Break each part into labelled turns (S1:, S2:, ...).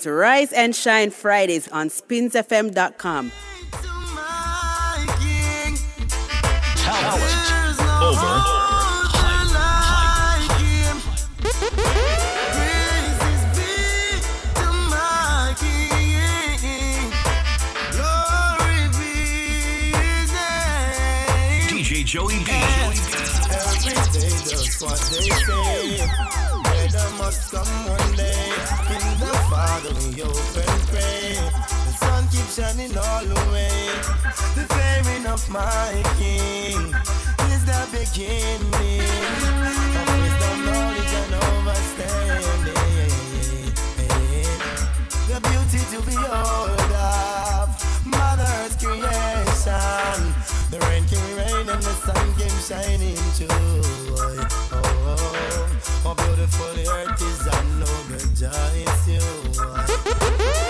S1: It's Rise and Shine Fridays on spinsfm.com.
S2: Talent over. Joey B.
S3: Every day does what they say rider must come one day. In the Father we hope and pray. The sun keeps shining all the way. The flaring of my King is the beginning of wisdom, knowledge, and understanding. The beauty to behold. and the sun came shining through. Oh, oh, oh, how beautiful the earth is, I know the joy is you.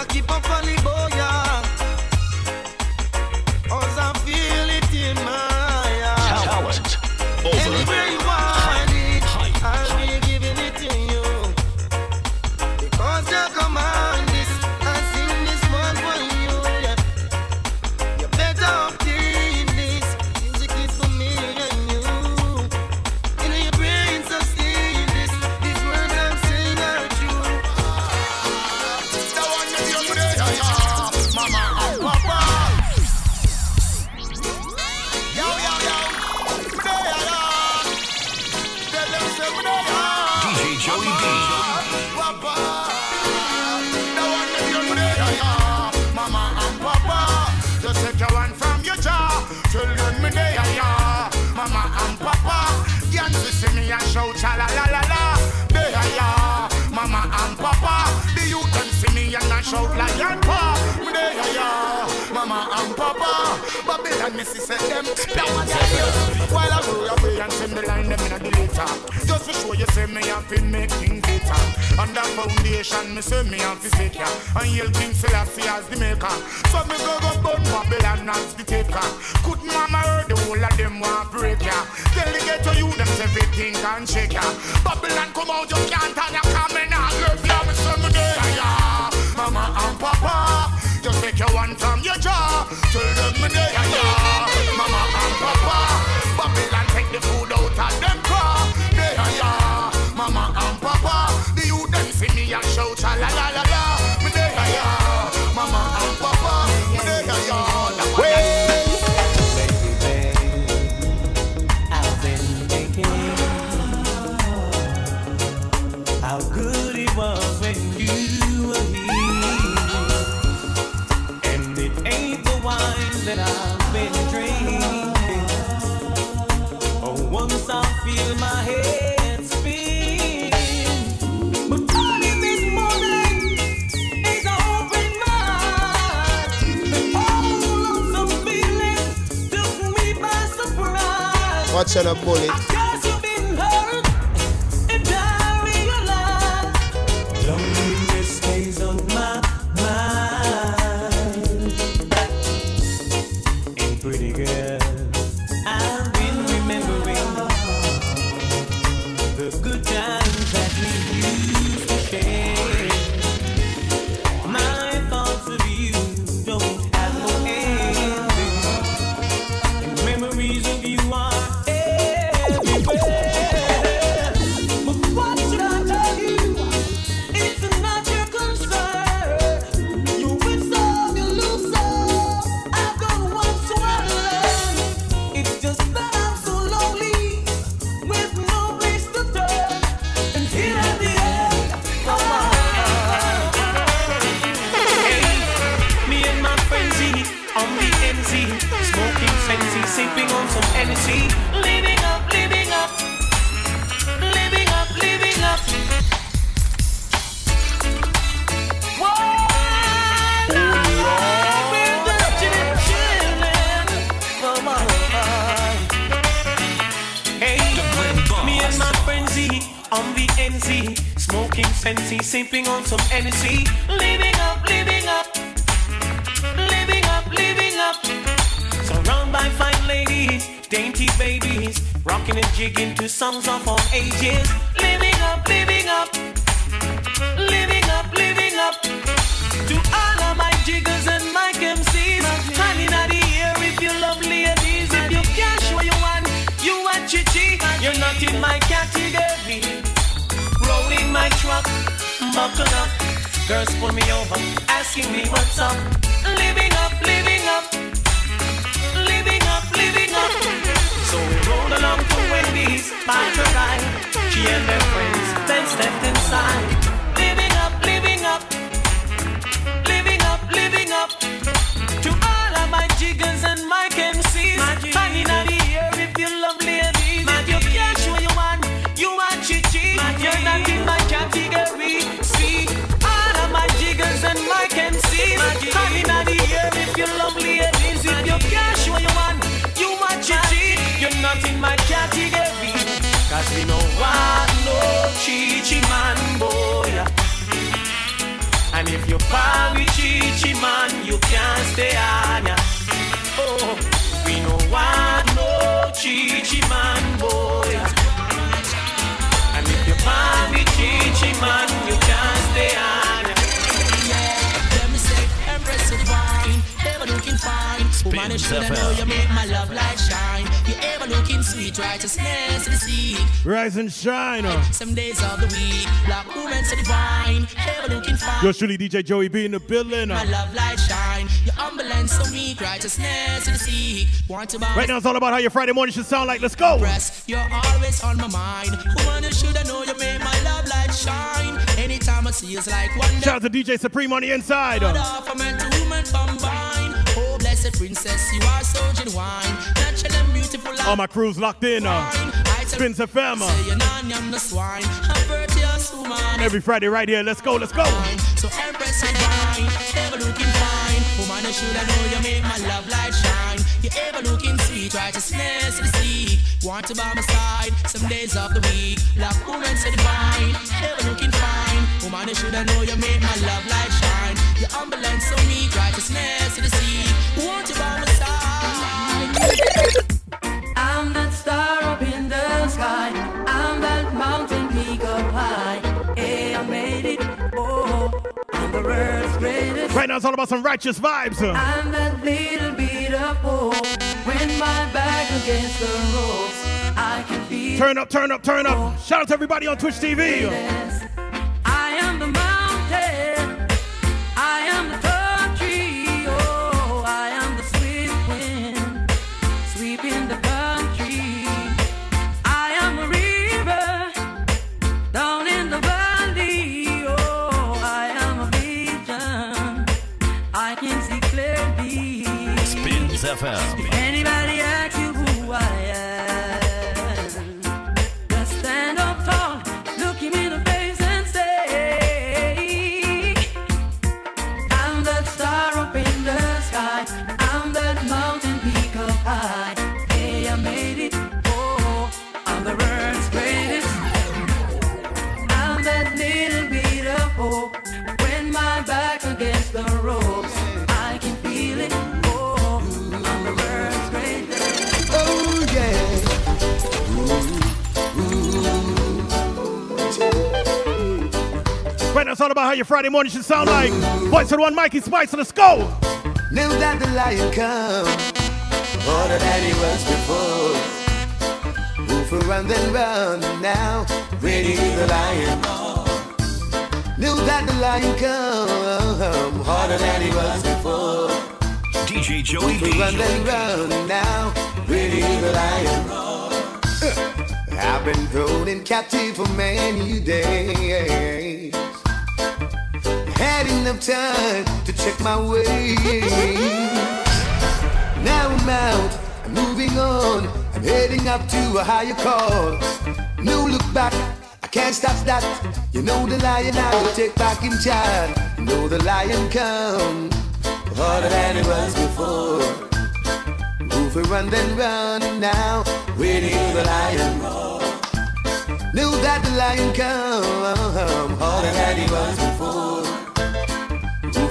S3: gonna keep
S4: on falling, boy.
S5: catch on
S6: a bullet.
S4: Hennessy. Living up, living up, living up, living up. On the NZ, smoking fancy, sipping on some energy, living Rocking and jigging to songs of all ages. Living up, living up. Living up, living up. To all of my jiggers and my MCs. Honey, not the air if you're lovely and easy. If you cash what you want, you want chichi. You're not in my category. Rolling my truck, buckle up. Girls pull me over, asking me what's up. Living up, living up. Living up, living up. So rolled along to Wendy's by her ride. She and her friends then stepped inside. far with
S6: Chichi man, you can't stay on ya. Oh, we no want no Chichi man, boy. And if you far with Chichi man, you can't stay on ya.
S7: Yeah, let me say, embrace it fine, never looking fine. Woman, you should know you make my love light shine. You ever looking sweet, righteousness to the sea.
S8: Rise and shine. uh.
S7: Some days of the week, black woman so divine, ever looking fine.
S8: Yours truly, DJ Joey B in the building.
S7: My
S8: uh.
S7: love light shine. Your ambulance so meek, righteousness to the sea. Want to bounce
S8: Right now, it's all about how your Friday morning should sound like. Let's go.
S7: press. You're always on my mind. Woman, you should know you made my love light shine. Anytime I see you, it's like wonder.
S8: Shout out to DJ Supreme on the inside. uh.
S7: Father for man woman combine. Oh, blessed princess, you are so genuine. Natural and beautiful.
S8: All my crews locked in. Uh. Spins FM.
S7: Say you're not young, no swine. I'm virtuous woman.
S8: Every Friday right here. Let's go. Let's go.
S7: So empress and wine, ever looking fine. Woman, you should know you make my love light shine. You ever looking sweet, righteousness to the. Want to by my side, some days of the week. Black woman so divine, ever looking fine. Woman, you should know you make my love light shine. Your ambulance so meek, righteousness to the. Want to by my side.
S9: I'm that star up in the sky. I'm that mountain peak up high. Hey, I made it. Oh, I'm the world's greatest.
S8: Right now, it's all about some righteous vibes. uh.
S9: I'm that little bit of hope. When my back against the ropes, I can feel.
S8: Turn up, turn up, turn up. Shout out to everybody on Twitch TV. How your Friday morning should sound like. Voice for the one, Mikey Spice. Let's go.
S3: Knew that the lion come harder than he was before. Move around then run now, ready the lion. Knew that the lion come harder than he was before.
S2: DJ Joey
S3: Move around
S2: B.
S3: then run now, ready the lion. I've been thrown in captive for many days. Had enough time to check my way. Now I'm out, I'm moving on. I'm heading up to a higher call. No look back, I can't stop that. You know the lion I will take back in charge. You know the lion come harder than it was before. Move and run, then run now. Waiting for the lion roar. Knew that the lion come harder than he was before.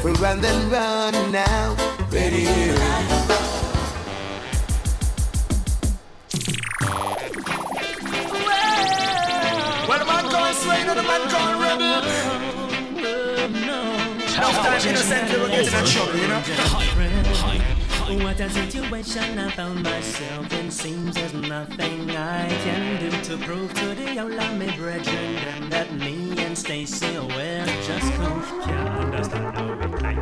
S3: Move and run, then run now. Ready.
S4: Enough time innocent people get in a trouble, you know?
S6: What a situation I found myself in. Seems there's nothing I can do to prove to the old me brethren that me and Stacy were just. Can't understand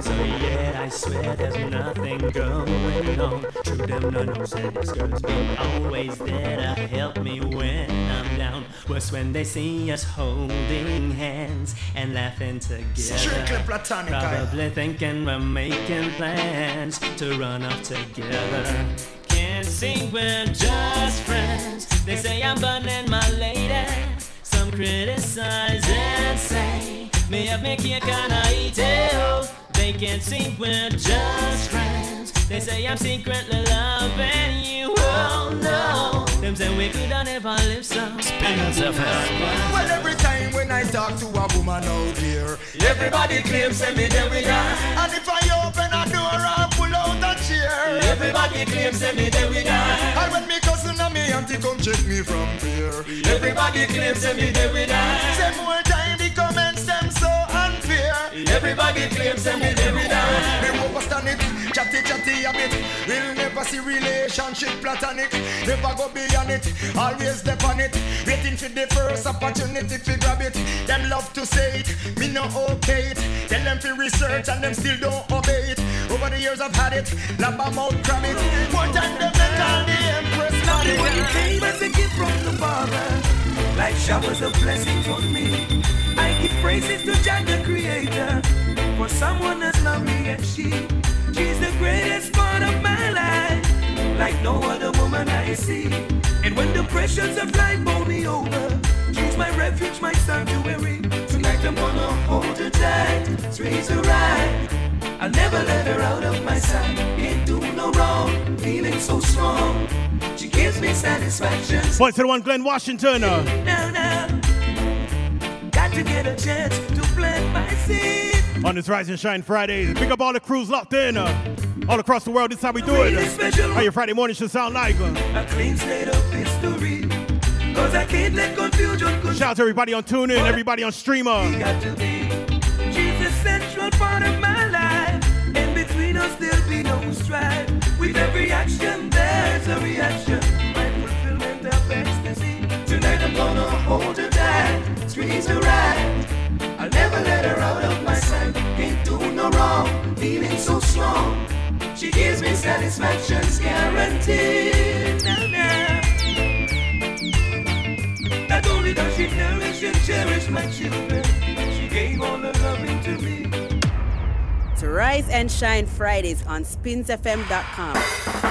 S6: so. Yeah, I swear there's nothing going on. True, them no no say this girl's been always there to help me when I'm down. Worse when they see us holding hands and laughing together.
S4: Strictly platonic,
S6: Probably thinking we're making plans to run off together. Can't see we're just friends. They say I'm burning my lady. Some criticize and say me have me cake and I eat it. They can't see we're just friends. They say I'm secretly loving you. Oh no. Them say we could never live so.
S2: Spins FM.
S4: Well, every time when I
S10: talk to a woman out there.
S11: Everybody claims say me there with her.
S10: And if I open a door and pull out a chair.
S11: Everybody claims say me there with her.
S10: And when me cousin and me auntie come check me from here,
S11: Everybody claims say me there with her.
S10: Say more
S11: Everybody claims say me there with her.
S10: Me overstand it, chatty chatty a bit. We'll never see relationship platonic. Never go beyond it, always dep on it. Waiting for the first opportunity to grab it. Them love to say it, me no okay it. Tell them to research and them still don't obey it. Over the years I've had it, lap my mouth cram it. More time them they call the empress
S7: Nothing
S10: money.
S7: but came as a gift from the Father, like showers of blessings on me. I give praises to Jah the Creator, for someone as loved me as she. She's the greatest part of my life, like no other woman I see. And when the pressures of life bowl me over, she's my refuge, my sanctuary. Tonight I'm gonna hold her tight, raise her right. I'll never let her out of my sight. Can't do no wrong, feeling so strong. She gives me satisfaction.
S8: Point to the one, Glen Washington.
S7: Now, now, got to get a chance to plant my seed.
S8: On this Rise and Shine Friday. Pick up all the crews locked in. uh, all across the world, this is how we do it. How your Friday morning should sound like. uh.
S7: A clean slate of history. Cause I can't let confusion.
S8: Shout out to everybody on TuneIn, everybody on Streema.
S7: got to be. She's central part of my life. And between us there'll be no strife. With every action there's a reaction. My fulfillment of ecstasy. Tonight I'm gonna hold tight. Squeeze right. So strong. She gives me satisfactions guaranteed. Now, now. Not only does she nourish and cherish my children, she gave all the loving to me.
S3: To Rise and Shine Fridays on spinsfm.com.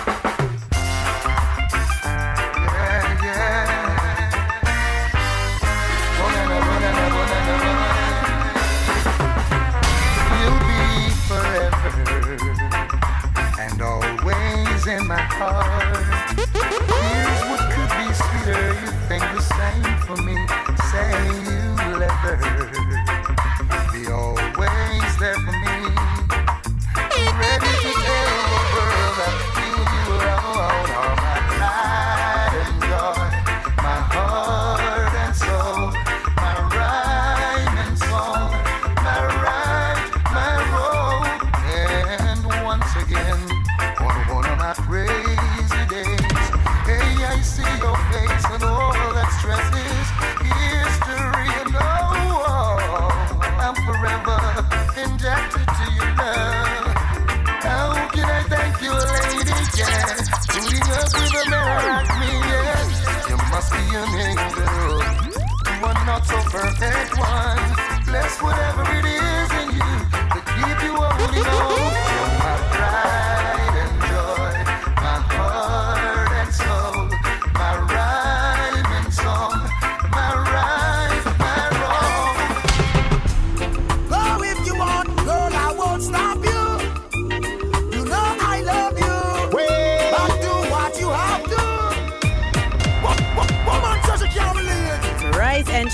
S5: not so perfect one. Bless whatever it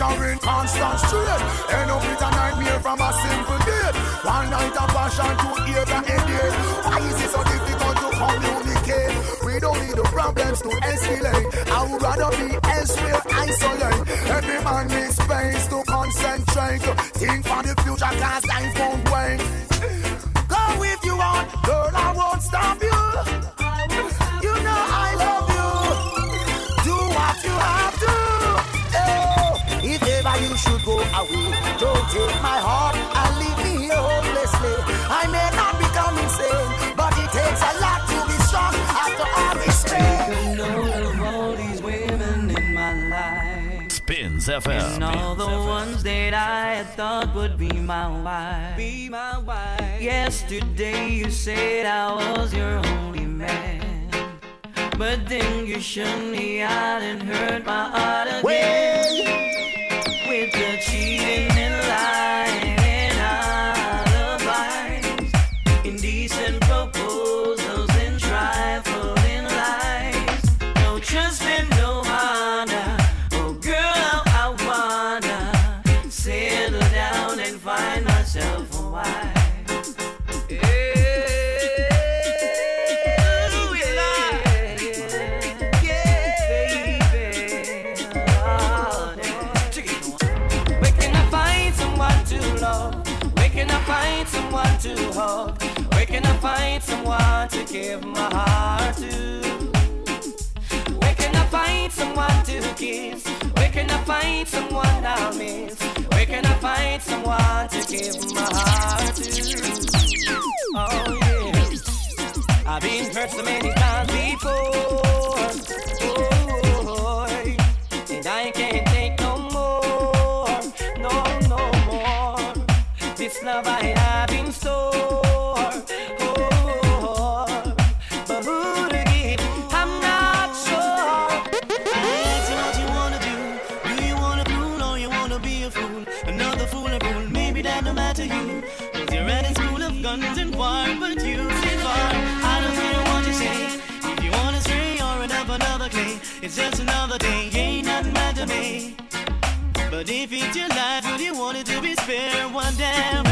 S5: In
S10: constant strain. End up with a nightmare from a simple date. One night of passion to hear the ending. Why is it so difficult to communicate? We don't need the problems to escalate. I would rather be elsewhere, isolate. Every man needs space to concentrate. Think for the future, cause life won't wait. Go if you want, girl, I won't stop. You And
S6: all the ones that I had thought would be my wife. Be my wife. Yesterday you said I was your only man. But then you shut me out and hurt my heart again. With the cheating kiss? Where can I find someone I'll miss? Where can I find someone to give my heart to? Oh yeah. I've been hurt so many times before. It's just another day, ain't nothing matter to me. But if it's your life, would you want it to be spared? one You're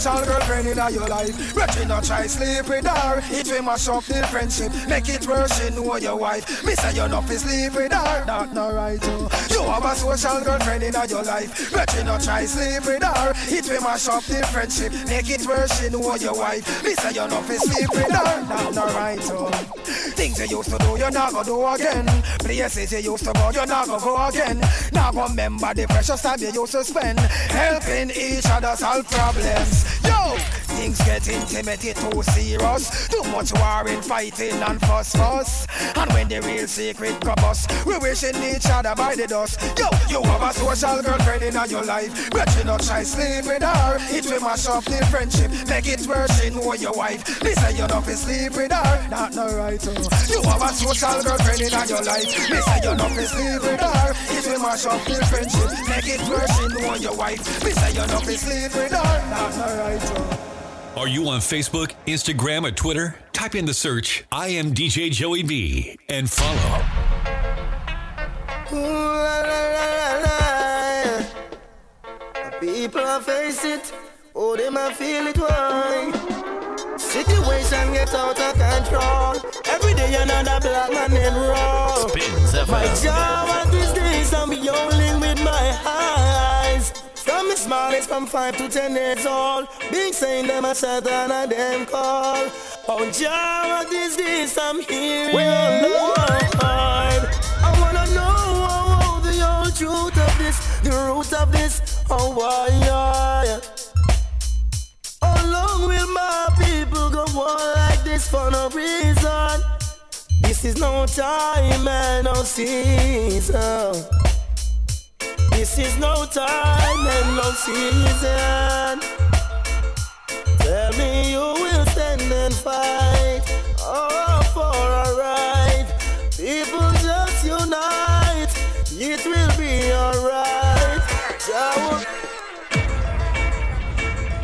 S12: social girlfriend in your life. But you not try sleep with her. It will mash up the friendship. Make it worse, you know your wife. Me say you not fi sleep with her. That not right, oh. You have a social girlfriend in your life. But you not try sleep with her. It will mash up the friendship. Make it worse, you know your wife. Me say you not fi sleep with her. That not right, oh. Things you used to do, you're not gonna do again. Places you used to go, you're not gonna go again. Now remember the precious time you used to spend helping each other solve problems. Yo, things get intimate, it too serious. Too much warring, fighting, and fuss fuss. And when the real secret come us, we wishing each other by the dust. Yo, you have a social girlfriend in your life, but you not try sleep with her. It will mash up the friendship, make it worse. You know your wife. Me say you not fi sleep with her. Not no right. Oh. You have a social girlfriend in your life. Me say you not sleep with her. It will mash up the friendship, make it worse. You know your wife. Me say you not fi sleep with her. Not no right. Oh.
S2: Are you on Facebook, Instagram, or Twitter? Type in the search I am DJ Joey B and follow.
S3: Ooh, la, la, la, la, la. People are face it, oh they might feel it why. Situation get out of control. Every day another black man in roll. My
S2: FM.
S3: job at these days I'm beholding with my eyes. From the smallest from five to ten years old, being saying them a Satan and them call. Oh, job at these days I'm hearing the Lord. I wanna know oh, oh, the whole truth of this, the root of this. Oh, why? Yeah. How long will my people go on like this for no reason? This is no time and no season. This is no time and no season. Tell me you will stand and fight. Oh, for a right. People just unite. It will be alright. So,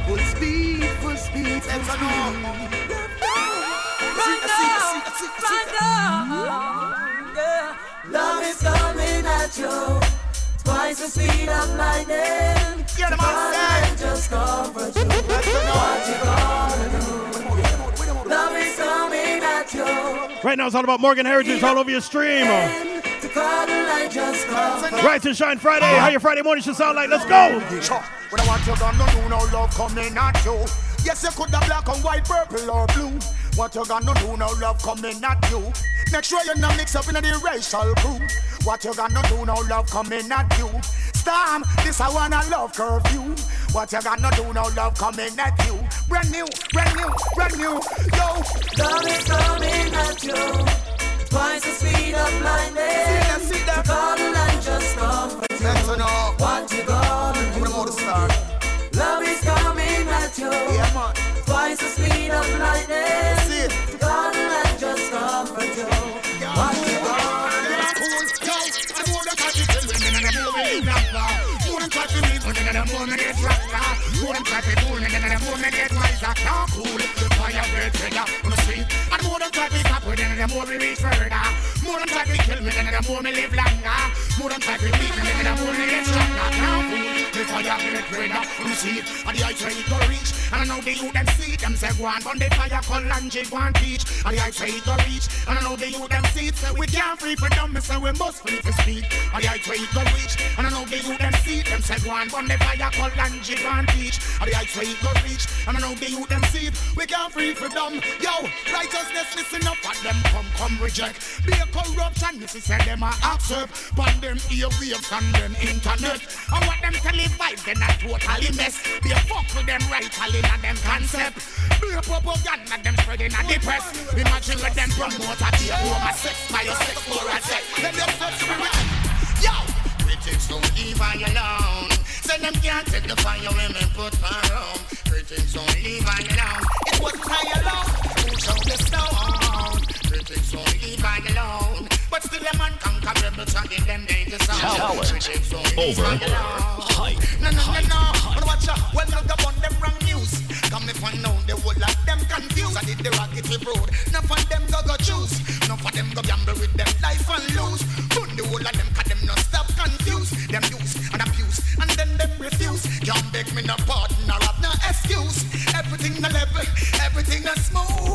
S3: full speed, full speed, full speed. Love is coming at you. Twice the speed of lightning.
S4: Yeah, the man
S3: Falling just comfort you. What you gonna do? Love is coming at you.
S8: Right now it's all about Morgan Heritage all over your stream.
S3: To cuddle like.
S8: Rise and Shine Friday. How your Friday morning should sound like. Let's go.
S4: Sure. When I want you gonna do no love coming at you. Yes, you could have black and white, purple or blue. What you gonna do no love coming at you. Make sure you're not mix up in the racial crew. What you gonna do now, love coming at you? Storm, this I wanna love curfew. What you gonna do now, love coming at you? Brand new, brand new, brand new. Yo,
S9: love is coming at you. Twice the speed of lightning.
S4: See that, see that.
S9: God and just comfort you.
S4: Know.
S9: What you gonna do?
S4: I'm gonna start.
S9: Love is coming at you.
S4: Yeah, man.
S9: Twice the speed of lightning.
S4: Me, than the moment it's rocker. More than catch me, more than the moment it's wiser. Now cool, fire red trigger on the street. And than catch me, top with the more we reach further. More than try to kill me, then the more me live longer. More than try to beat me, then the more me get stronger. Now the fire red trigger on the street. And the ice where go reach. And I know the youth them see them say go on, on the fire call and jig and teach. And the ice where go reach. And I know the youth them see it, say we can't free for them, say we must free for speed. And the ice where go reach. And I know the youth them see them say go on, on the fire call and jig and teach. And the ice where go reach. And I know the youth them see it, we can't free for them. Yo, righteousness, listen up, and them come, come reject. Be a corruption, you say them a accept. But them earwaves and them internet. And what them televise, then a totally mess. Be a fuck with them right? rightly in them concept. Be a propaganda, them spreading a the press. Imagine with them promote a be a a sex by a sex for a sex. Let them sex be right. Yo, critics don't leave I alone. Say them can't take the fire me put fire on. Critics don't leave I alone. It wasn't I alone the. Critics I alone. But still them danger sound.
S2: Talent. Over.
S4: I.
S2: Hype.
S4: No, no, no, no. But watch out. Well, upon them wrong news. Come me find out the whole lot them confused. I did the rocket road. Enough of them go go choose. Of them go gamble with them life and lose. Run the whole of them cause them stop confused. Them use and abuse and then them refuse. Can't beg me no pardon or have no excuse. Everything level, everything smooth.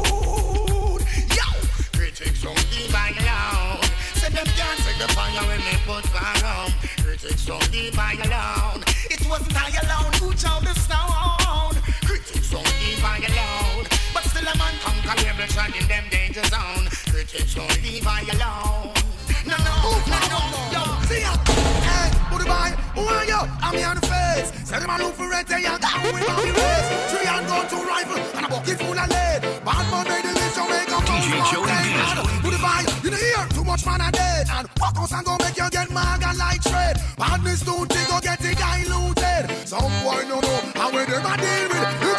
S4: When they put. Critics don't leave I alone. It wasn't I alone who chose the stone. Critics don't leave I alone. But still every shot in them danger zone. Critics don't leave I alone. No, no, no, no, yo, see ya. Hey, booty boy, who are you? I'm here on the face. Say them a look for red, they are down with my race. Three and gun, two rifle, and a bucket full of lead. Bad man made the list, so make a
S2: DJ Joey B.
S4: Booty boy, you know here, too much man a dead. And walk out and go make you get mag and light shred. Badness don't think go get it diluted. Some boy no know how we them a deal with. You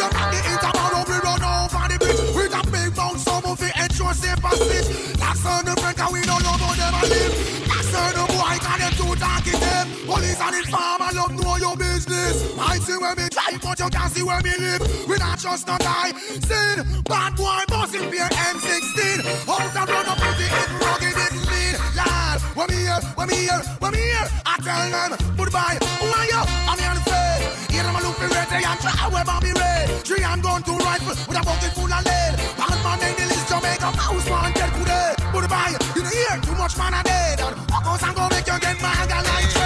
S4: safe passage. That's on the friend, cause we don't know how them a live. That's on the boy, cause them too talking them. Police and informer love know your business. I see where me drive, but you can't see where me live. We not just not die. Sin, bad boy, bossing beer M16. Out and run up with the hit, rugged it mean. Lad, when me here, when me here, when me here. I tell them, goodbye, who are you? I'm here the face. Hear them a red, they and try where Bobby red. Three and gun, two rifle, with a bucket full of lead. Bad man in the list, Jamaica, mouse wanted today. Goodbye, you know here, too much man a dead. And walk out and go make you get mad like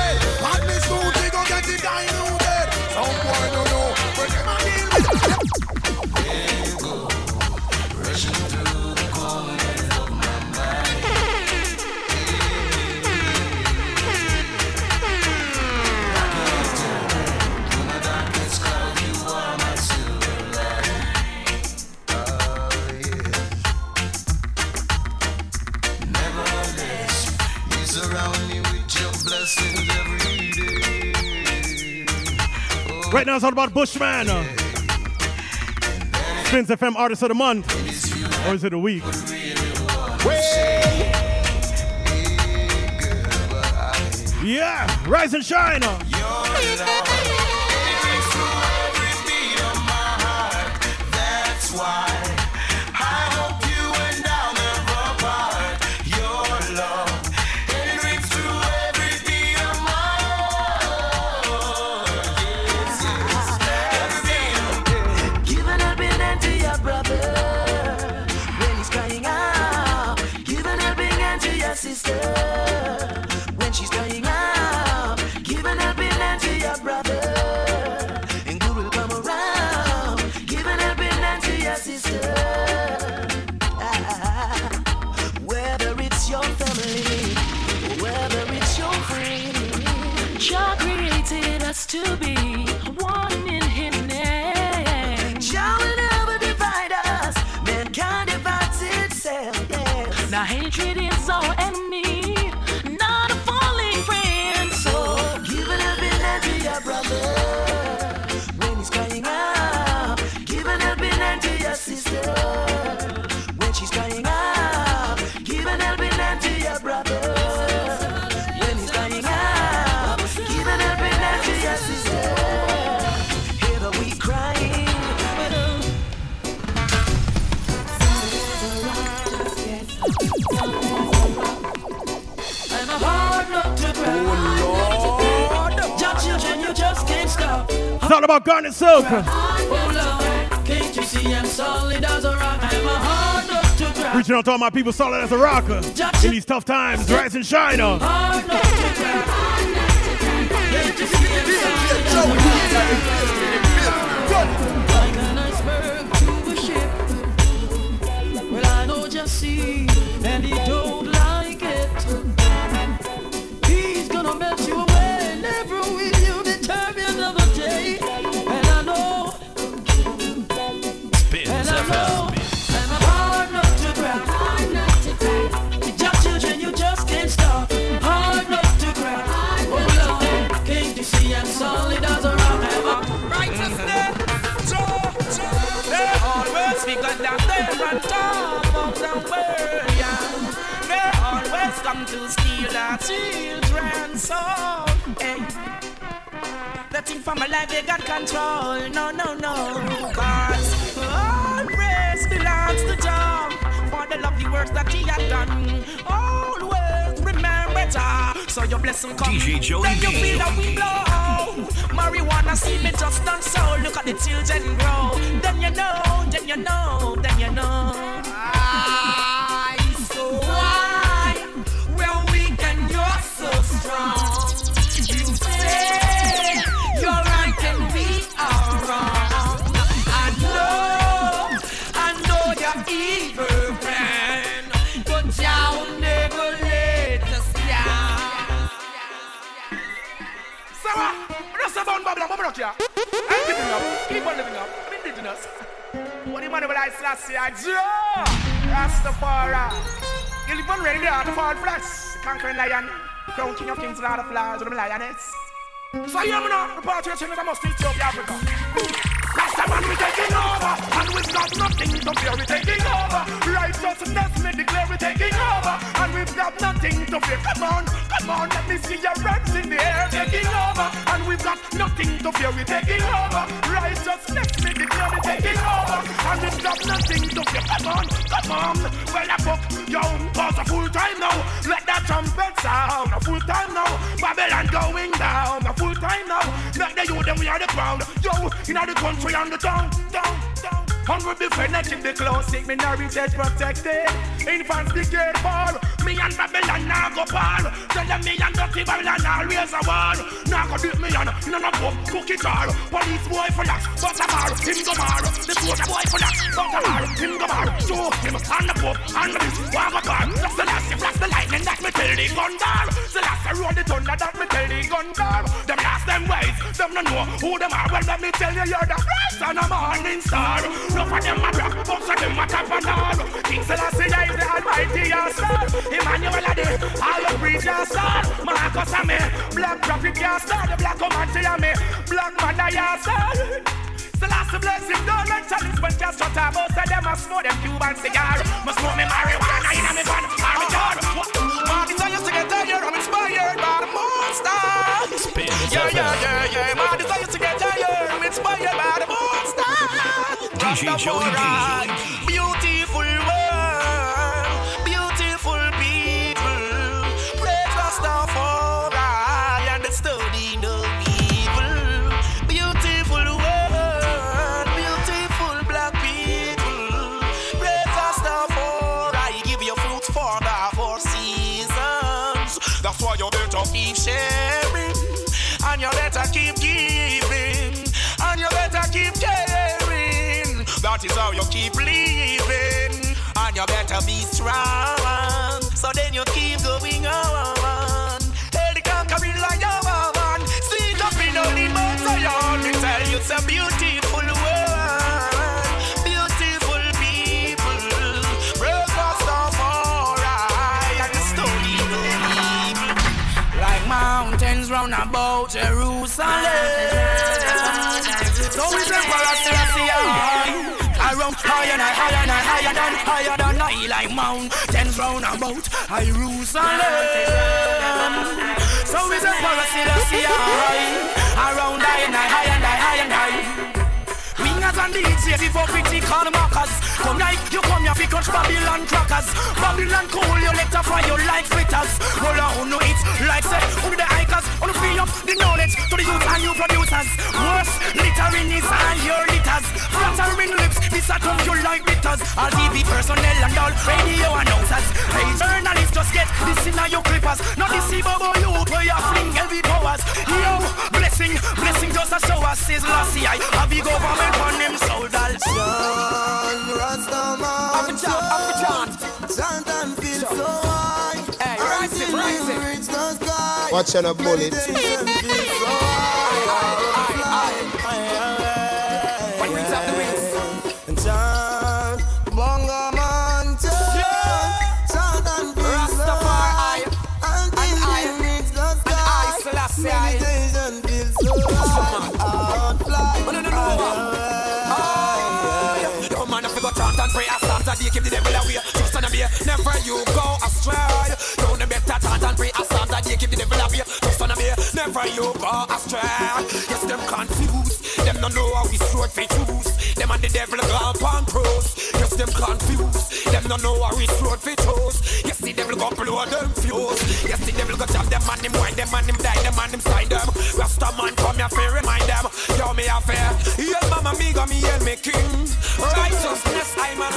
S8: Right now it's all about Bushman. Uh, Spins FM Artist of the Month. Or is it a week? Yeah, rise and shine. All about Garnet Silk.
S9: Oh Lord, can't you see I'm solid as a rock? I'm a hard nut to crack.
S8: Reaching out to all my people solid as a rocker. In these tough times, rise and shine on.
S9: Hard nut to crack. Can't you see I'm solid as a
S7: soul. Hey. Eh. The thing for my life, they got control. No, no, no. Cause all praise belongs to Jah for the lovely works that he had done. Always remember Jah. So your blessing come.
S2: DJ Joey
S7: Then you feel the wind blow. Marijuana see me just done so. Look at the children grow. Then you know, then you know, then you know. I about Babylon, Babylon here. I'm giving up, keep on living up, indigenous. What the man will I slash here? Joe! Rastafari. You live on radio, the fall flesh. Conquering lion. Crown king of kings, lord of lords, the lioness. So hear me now, repatriation is a must Ethiopia, Africa. Last time when we taking over, and we've got nothing to fear, we taking over. Righteousness, me declare we taking over, and we've got nothing to fear. Come on, come on, let me see your hands in the air, taking over, and we've got nothing to fear, we taking over. Righteousness, me declare we taking over, and we've got nothing to fear. Come on, come on, well I book yo, cause a full time now. Let that trumpet sound, a full time now. Babylon going down, a full time now. Let the youth them we are the crown, yo, in the country and the town, down, down. And we be fanatic, the classic minority protected. Infants decade fall. Me and Babylon now go fall. Tell them me and dirty Babylon now raise a wall. Now go dip me on, none of them cook it all. Police boy for that, but a bar, him go bar. The soldier boy for that, but a bar, him go bar. Show him on the pub, and the walk a car. That's the last, flash the lightning, that me tell the gun. The last, I roll the thunder, that me tell the gun bar. Them last, them ways, them no know who them are. Well, let me tell you, you're the rise and a morning star. Look for them a rock, most of them a top and all. King Selassie is the almighty your son. Emmanuel Ade, all you preach your son. Marcus and me, black prophet your son. The black command to me, black mother your son. last bless him, don't let chalice when just shut up. Most of them a smoke them Cuban cigar. Must smoke me marijuana in a me van, or me jar. Martin, I used to get tired, I'm inspired by the monster. Yeah, yeah, yeah, yeah. Martin, I used to get tired, I'm inspired by the monster.
S2: DJ Joey
S7: you better be strong. Higher and higher than higher than I like mountains round about Jerusalem. So we say Selassie Around higher and higher and higher and higher Wingers and DJs for pretty corner markers. Come like you come here fi crush Babylon crackers. Babylon cool you let fry you like fritters. Roll on no it like say only the hikers. On the free up the knowledge to the youth and new producers. Worse littering is and your litters. Flattering lips this a come you like bitters. All TV personnel and all radio announcers. Hey journalists just get this in your clippers. Not this see bubble youth where you fling heavy powers. Yo blessing blessing just a show us Selassie I have you government on them soldiers.
S5: John Rastaman.
S7: Up a chant, up a chant.
S5: Chant and feel so high.
S7: Hey, rise it,
S5: Until
S7: rise
S5: we
S7: it.
S5: the sky.
S3: Watch on a bullet.
S7: Pray, start to keep the devil away. Trust and obey, never you go astray. Don't you better chant and pray, to keep the devil away. Never you go astray. Yes, them confused, them don't know how this road fi choose. Them and the devil gone pan cross. Yes, them confused, them don't know how this road fi choose. Yes, the devil go blow them fuse. Yes, the devil go chop them and him wind them and him die them and him sign them. Rasta man come here fi remind them. Yo, me a fair. Yes, mama, me go me and me king. Righteousness, I'm a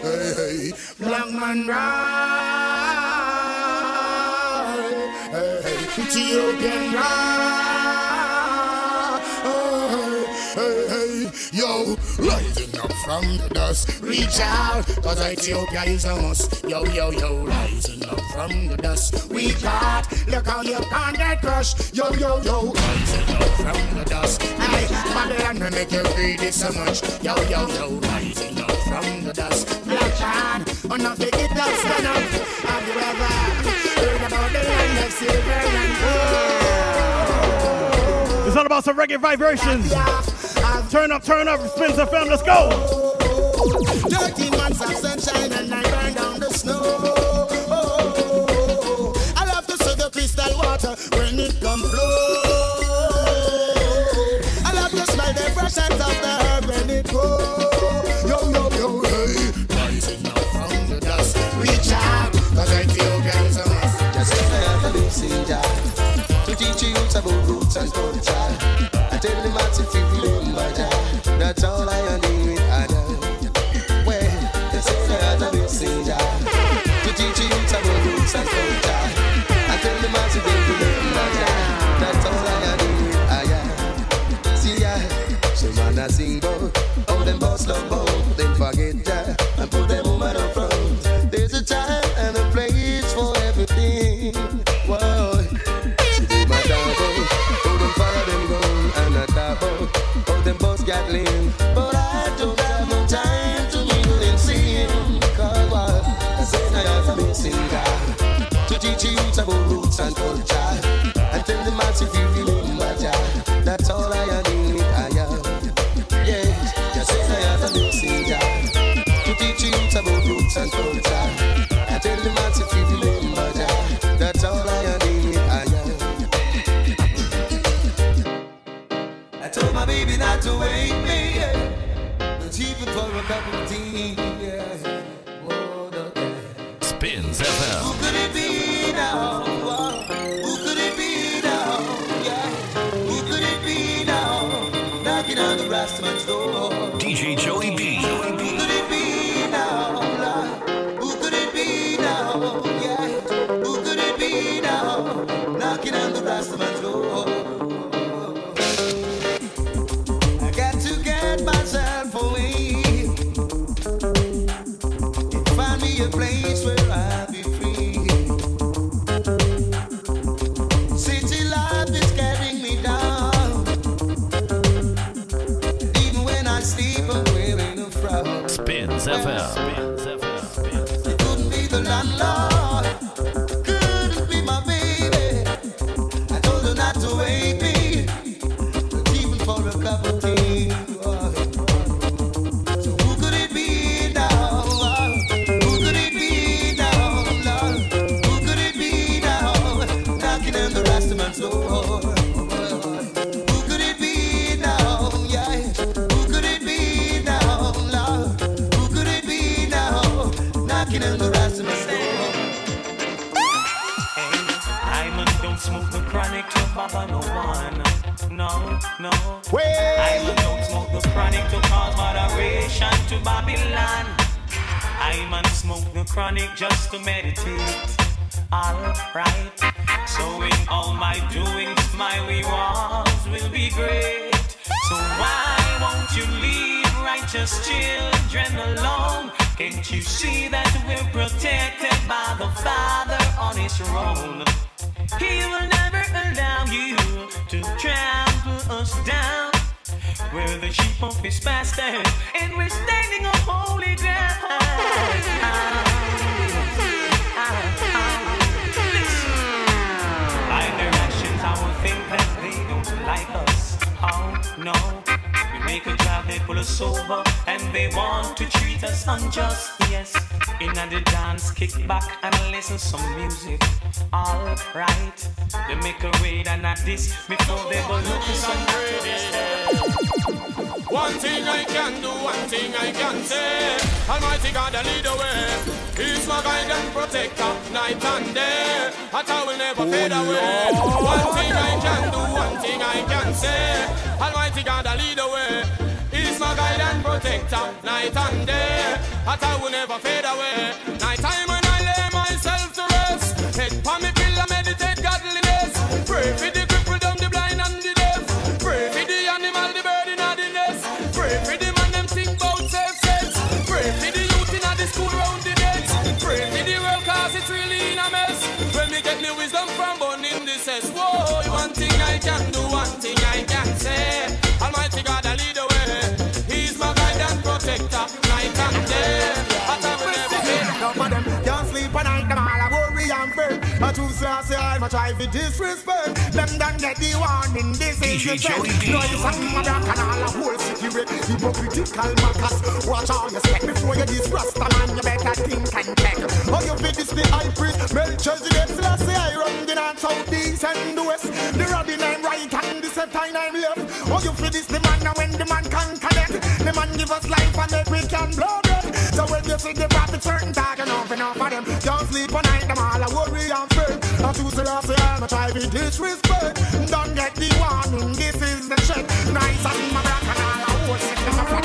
S4: hey, black man ride. Hey, Ethiopian ride. Hey, hey, yo, rising up from the dust, reach out, cause Ethiopia is a must. Yo, yo, yo, rising up from the dust, we got, look how you can't get crushed. Yo, yo, yo, rising up from the dust. Hey, Babylon will make you greedy so much. Yo, yo, yo, rising up from the dust. Black man, enough to get stand up. Have you ever heard about the land of silver and gold?
S8: It's all about some reggae vibrations. Turn up, turn up, Spins FM, let's go.
S4: Thirteen months of sunshine and I burn down the snow. I love to see the crystal water when it come flow.
S3: About no,
S12: we make a drive, they pull us over, and they want to treat us unjust. Yes, in the dance, kick back and listen some music. Alright, they make a raid and at this before they go look looking some
S7: One thing I can do, one thing I can say. Almighty God, I lead the way. He's my guide and protector, night and day. That I will never fade oh, away. One thing I can do, one thing I can say. Almighty God, I lead the way. He's my guide and protector, night and day. That I will never fade away. Night time when I lay myself to rest. Head pa me pillow, meditate godliness. Pray for the crippled, dumb, the one thing I
S4: choose to say I'm a try to disrespect. Them done get the warning, this is the threat. No, you sang my back and all a whole city red. Hypocritical markers. Watch how you step before you this rasta man. You better think and check. Oh, you fit this the high priest. Melchizedek, Selassie, I run the north, south, east and the west. The Robin I'm right and the Septine I'm left. Oh, you fit this the man now when the man can connect. The man give us life and make we can blow them. So when you see the prophet certain talk enough enough of them Can't sleep at I choose to laugh, say I'm a try to disrespect Don't get the warning, this is the check Nice and my black and all a whole sick them a fuck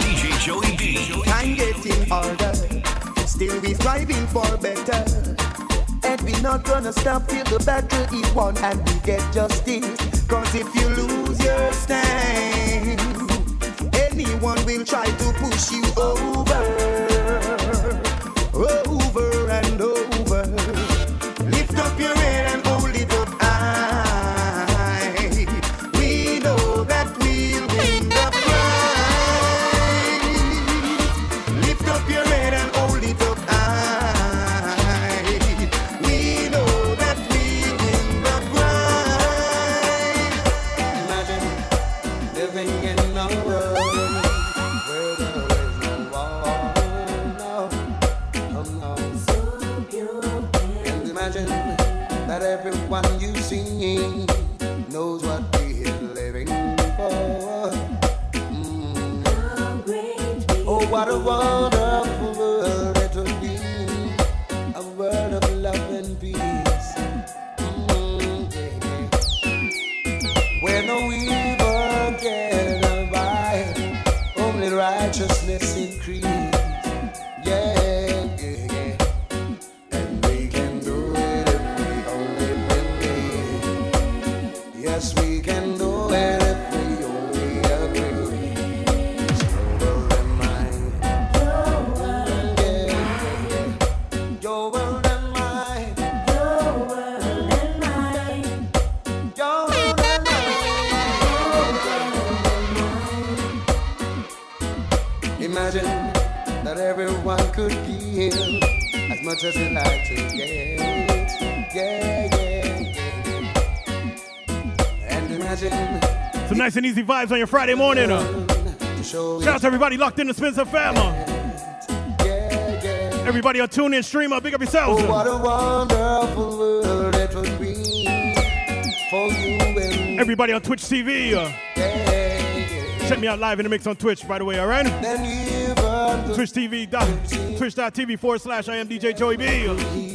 S2: DJ Joey B.
S3: Time getting harder, still we striving for better. And we not gonna stop till the battle is won and we get justice. Cause if you lose your stand, anyone will try to push you over, over and
S8: easy vibes on your Friday morning. Uh. Shout out to everybody locked in the Spins FM family. Everybody on tune in, stream up, big up yourselves.
S3: Oh, what a wonderful world it would be for you
S8: Everybody on Twitch TV. Uh. Check me out live in the mix on Twitch, by the way, alright? Twitch TV, twitch.tv forward slash I am DJ Joey B.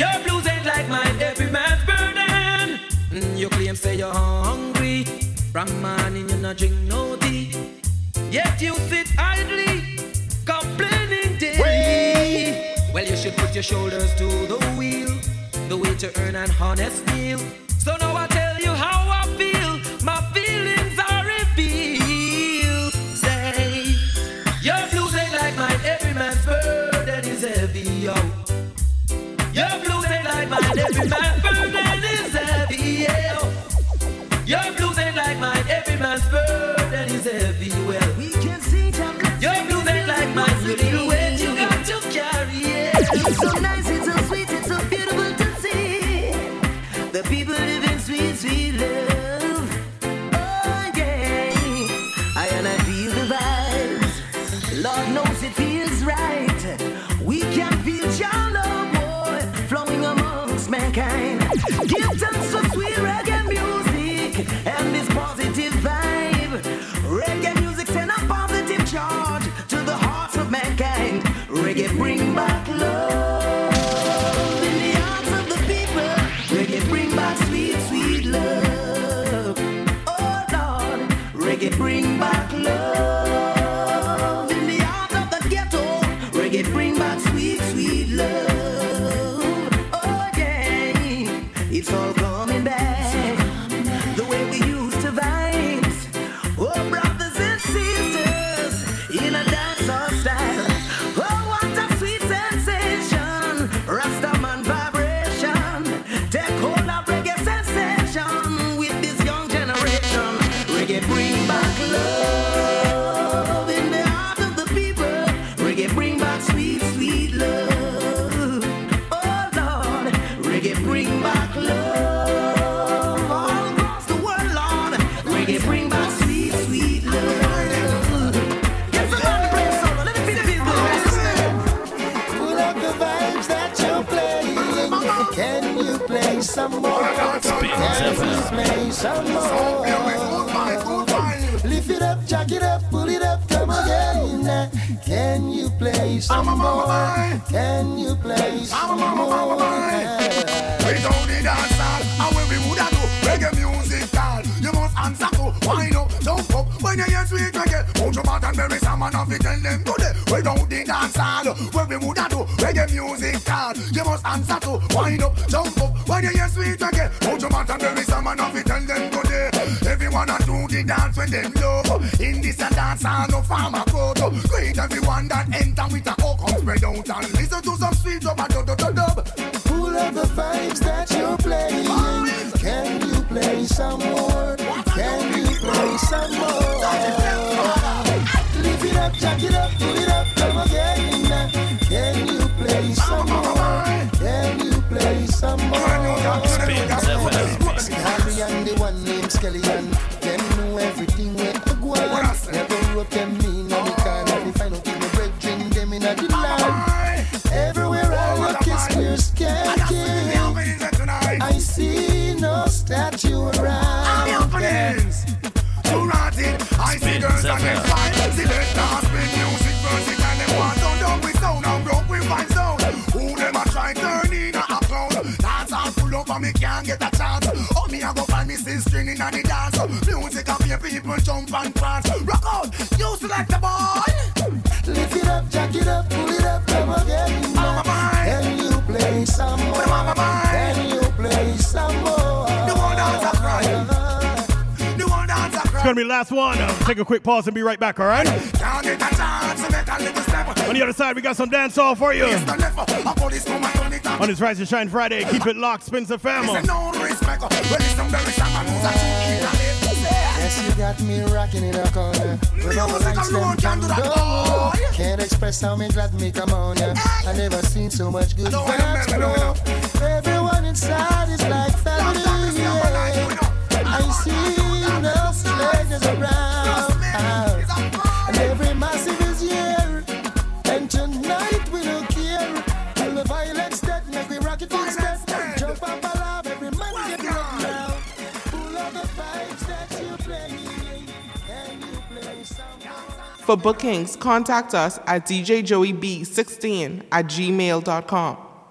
S3: Your
S11: blues ain't like mine. Every man's burden. Mm, you claim say you're hungry. From morning you not drink no tea. Yet you sit idly, complaining daily. Well, you should put your shoulders to the wheel, the way to earn an honest meal. So now I tell a weight you got to carry.
S12: So nice, Can
S3: you play some more?
S13: We don't need dance hall, and when we woulda do reggae music call, you must answer to wind up, jump up when you hear sweet reggae. Put your bat and bury some and have to tell them today. We don't need dance hall, when we woulda do reggae music call, you must answer to wind up, jump up when you hear sweet reggae. Put your bat and bury some and have to tell them today. Everyone a do the dance when them love. In this a dance hall, no farmer crowd. Greet everyone that enter with a hook spread out and listen to some sweet dub dub dub dub.
S3: Pull up the vibes that you're playing. Can you play some more? Can you play some more? Lift it up, jack it up, pull it up, and the named Skeleton. Them know everything where to go on. Never wrote them in on the corner. They find out in the brethren, them in the line. Everywhere I look, it's clear sky. I see no statue around.
S13: Too rotted, I see girls and them fine. Select dance, spin music, music, and them want to done with sound and broke with fine sound. Who them a try turn in a clown? Dance all full up and me can't get people jump and prance. Rock out, you select the boy.
S3: Lift it up, jack it up, pull it up, come again.
S13: Mama mine.
S3: Then you play some more.
S13: Mama mine.
S3: Then you play some more.
S13: The one dance a cry. The one dance a
S8: It's gonna be the last one. Uh, take a quick pause and be right back, all right?
S13: Can't get a chance to make a little step.
S8: On the other side, we got some dance dancehall for you.
S13: It's the left. A police come and turn it up.
S8: On this Rise and Shine Friday, keep it locked, Spencer
S13: It's
S8: Family.
S3: Yes, you got me rocking in a corner. With all the
S13: Music
S3: lights them
S13: can do that.
S3: Can't express how me glad me come on ya. I never seen so much good
S13: No,
S3: vibes flow. Everyone inside is like family. yeah. I see enough ladies around.
S14: For bookings, contact us at djjoeyb16 at gmail.com.